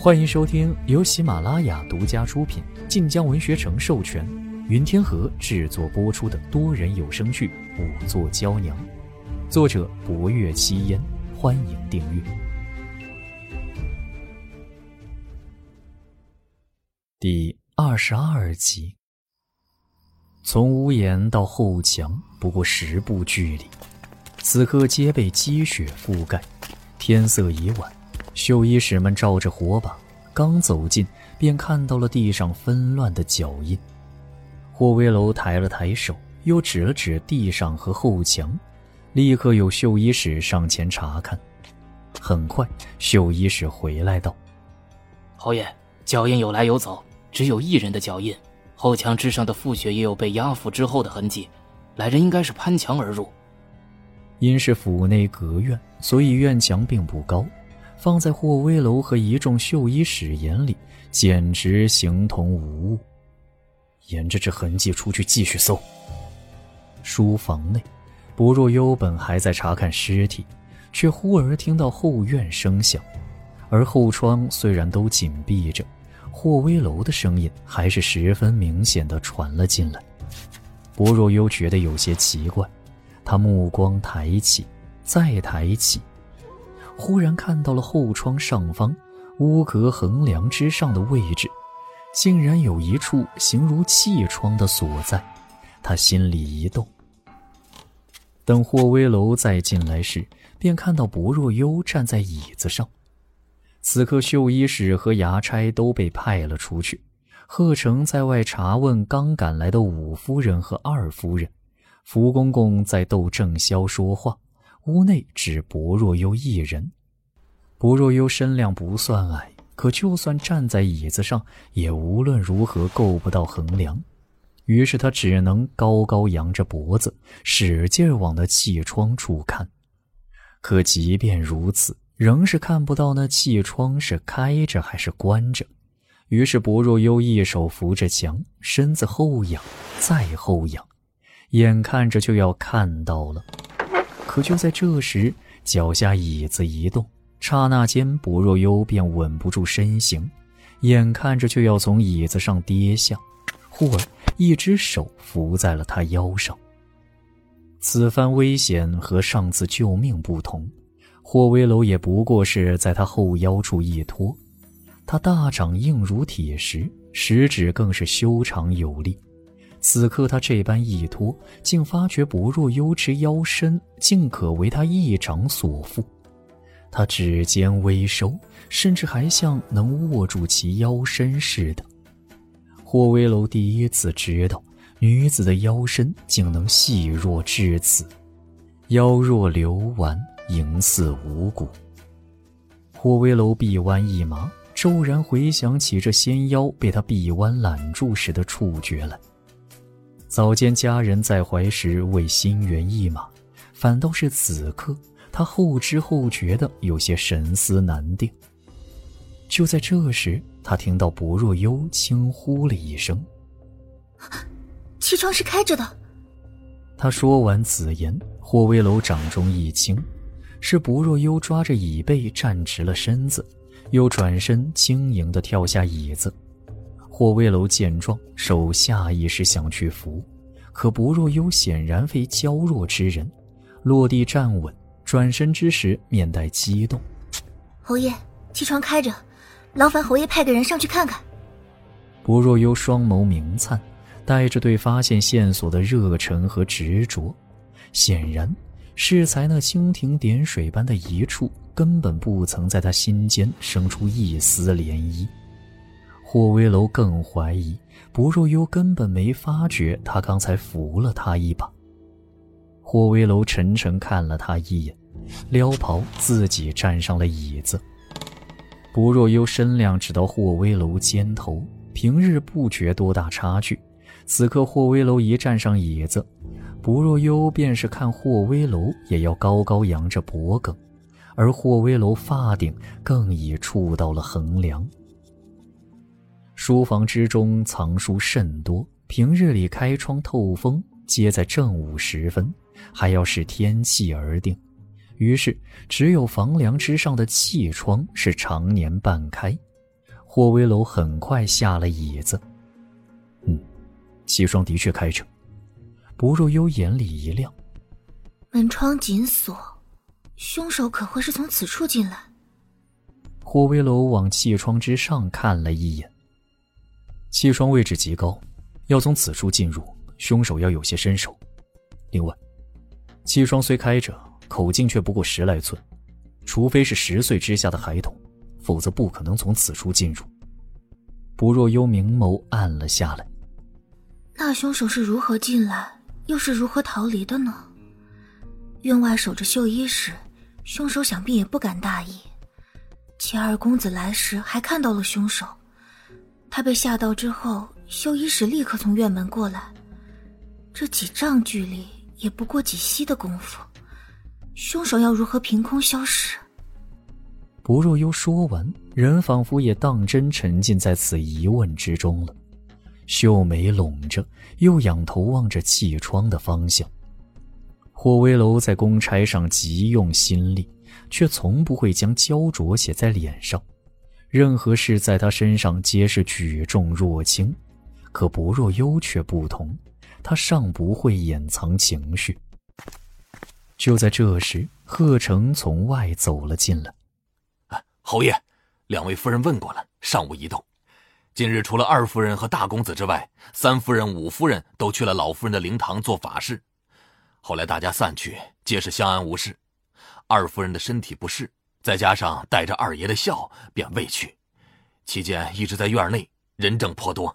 欢迎收听由喜马拉雅独家出品、晋江文学城授权、云天河制作播出的多人有声剧《五座娇娘》，作者：博月七烟。欢迎订阅。第二十二集。从屋檐到后墙不过十步距离，此刻皆被积雪覆盖，天色已晚。绣衣使们照着火把，刚走近，便看到了地上纷乱的脚印。霍威楼抬了抬手，又指了指地上和后墙，立刻有绣衣使上前查看。很快，绣衣使回来道：“侯爷，脚印有来有走，只有一人的脚印。后墙之上的覆雪也有被压覆之后的痕迹，来人应该是攀墙而入。因是府内隔院，所以院墙并不高。”放在霍威楼和一众绣衣使眼里，简直形同无物。沿着这痕迹出去继续搜。书房内，薄若幽本还在查看尸体，却忽而听到后院声响，而后窗虽然都紧闭着，霍威楼的声音还是十分明显的传了进来。薄若幽觉得有些奇怪，他目光抬起，再抬起。忽然看到了后窗上方屋阁横梁之上的位置，竟然有一处形如气窗的所在，他心里一动。等霍威楼再进来时，便看到薄若幽站在椅子上。此刻绣衣使和衙差都被派了出去，贺成在外查问刚赶来的五夫人和二夫人，福公公在逗郑潇说话。屋内只薄若幽一人。薄若幽身量不算矮，可就算站在椅子上，也无论如何够不到横梁。于是他只能高高扬着脖子，使劲往那气窗处看。可即便如此，仍是看不到那气窗是开着还是关着。于是薄若幽一手扶着墙，身子后仰，再后仰，眼看着就要看到了。可就在这时，脚下椅子一动，刹那间，薄若幽便稳不住身形，眼看着就要从椅子上跌下。忽而，一只手扶在了他腰上。此番危险和上次救命不同，霍威楼也不过是在他后腰处一托，他大掌硬如铁石，食指更是修长有力。此刻他这般一拖，竟发觉不若幽之腰身竟可为他一掌所缚。他指尖微收，甚至还像能握住其腰身似的。霍威楼第一次知道，女子的腰身竟能细弱至此，腰若流丸，盈似五谷。霍威楼臂弯一麻，骤然回想起这纤腰被他臂弯揽住时的触觉来。早间家人在怀时为心猿意马，反倒是此刻他后知后觉的有些神思难定。就在这时，他听到薄若幽轻呼了一声：“ 气窗是开着的。”他说完此言，霍威楼掌中一轻，是薄若幽抓着椅背站直了身子，又转身轻盈的跳下椅子。霍威楼见状，手下意识想去扶，可薄若幽显然非娇弱之人，落地站稳，转身之时面带激动：“侯爷，气窗开着，劳烦侯爷派个人上去看看。”薄若幽双眸明灿，带着对发现线索的热忱和执着，显然，适才那蜻蜓点水般的一触，根本不曾在他心间生出一丝涟漪。霍威楼更怀疑，薄若幽根本没发觉他刚才扶了他一把。霍威楼沉沉看了他一眼，撩袍自己站上了椅子。薄若幽身量只到霍威楼肩头，平日不觉多大差距。此刻霍威楼一站上椅子，薄若幽便是看霍威楼也要高高扬着脖颈，而霍威楼发顶更已触到了横梁。书房之中藏书甚多，平日里开窗透风，皆在正午时分，还要视天气而定。于是，只有房梁之上的气窗是常年半开。霍威楼很快下了椅子。嗯，气窗的确开着。不若幽眼里一亮，门窗紧锁，凶手可会是从此处进来？霍威楼往气窗之上看了一眼，七双位置极高，要从此处进入，凶手要有些身手。另外，七双虽开着，口径却不过十来寸，除非是十岁之下的孩童，否则不可能从此处进入。不若幽明眸暗了下来，那凶手是如何进来？又是如何逃离的呢？院外守着绣衣使，凶手想必也不敢大意。且二公子来时还看到了凶手，他被吓到之后，绣衣使立刻从院门过来。这几丈距离也不过几息的功夫，凶手要如何凭空消失？不若幽说完，人仿佛也当真沉浸在此疑问之中了。秀眉拢着，又仰头望着气窗的方向。霍威楼在公差上极用心力，却从不会将焦灼写在脸上。任何事在他身上皆是举重若轻，可不若幽却不同，他尚不会掩藏情绪。就在这时，贺成从外走了进来。侯爷，两位夫人问过了，尚无移动。今日除了二夫人和大公子之外，三夫人、五夫人都去了老夫人的灵堂做法事。后来大家散去，皆是相安无事。二夫人的身体不适，再加上带着二爷的笑，便未去。期间一直在院内，人证颇多。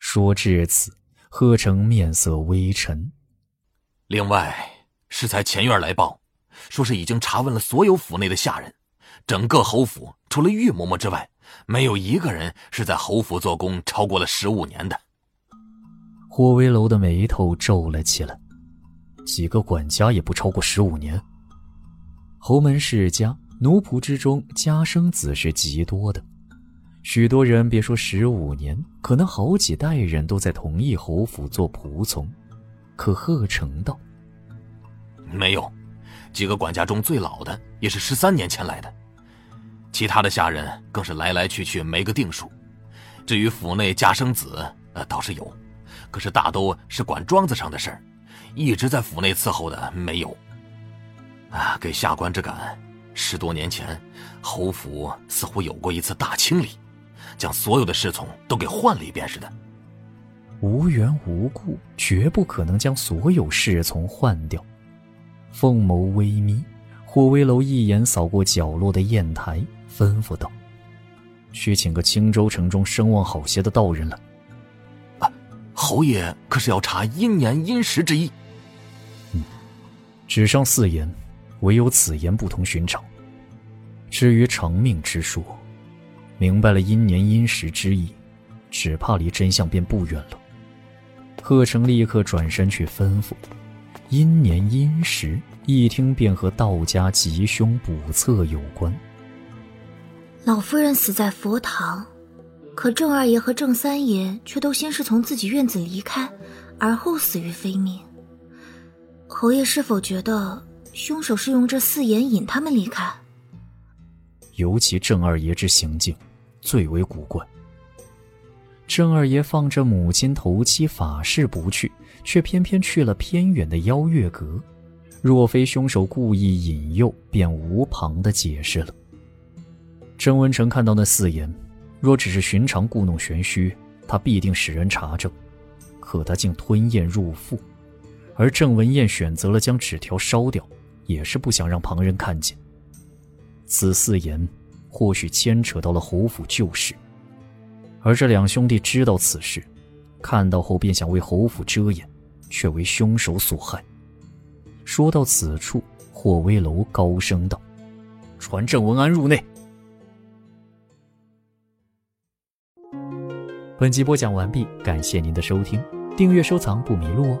说至此，贺成面色微沉。另外，适才前院来报，说是已经查问了所有府内的下人，整个侯府除了玉嬷嬷之外。没有一个人是在侯府做工超过了十五年的。霍威楼的眉头皱了起来，几个管家也不超过十五年。侯门世家奴仆之中，家生子是极多的，许多人别说十五年，可能好几代人都在同一侯府做仆从。可贺成道，没有，几个管家中最老的也是十三年前来的。其他的下人更是来来去去没个定数，至于府内家生子，呃，倒是有，可是大都是管庄子上的事儿，一直在府内伺候的没有。啊，给下官之感，十多年前，侯府似乎有过一次大清理，将所有的侍从都给换了一遍似的。无缘无故，绝不可能将所有侍从换掉。凤眸微眯，霍威楼一眼扫过角落的砚台。吩咐道：“去请个青州城中声望好些的道人来。”啊，侯爷可是要查阴年阴时之意？嗯，只剩四言，唯有此言不同寻常。至于长命之说，明白了阴年阴时之意，只怕离真相便不远了。贺成立刻转身去吩咐：“阴年阴时，一听便和道家吉凶卜测有关。”老夫人死在佛堂，可郑二爷和郑三爷却都先是从自己院子离开，而后死于非命。侯爷是否觉得凶手是用这四言引他们离开？尤其郑二爷之行径，最为古怪。郑二爷放着母亲头七法事不去，却偏偏去了偏远的邀月阁。若非凶手故意引诱，便无旁的解释了。郑文成看到那四言，若只是寻常故弄玄虚，他必定使人查证。可他竟吞咽入腹，而郑文燕选择了将纸条烧掉，也是不想让旁人看见。此四言，或许牵扯到了侯府旧事，而这两兄弟知道此事，看到后便想为侯府遮掩，却为凶手所害。说到此处，霍威楼高声道：“传郑文安入内。”本集播讲完毕，感谢您的收听，订阅收藏不迷路哦。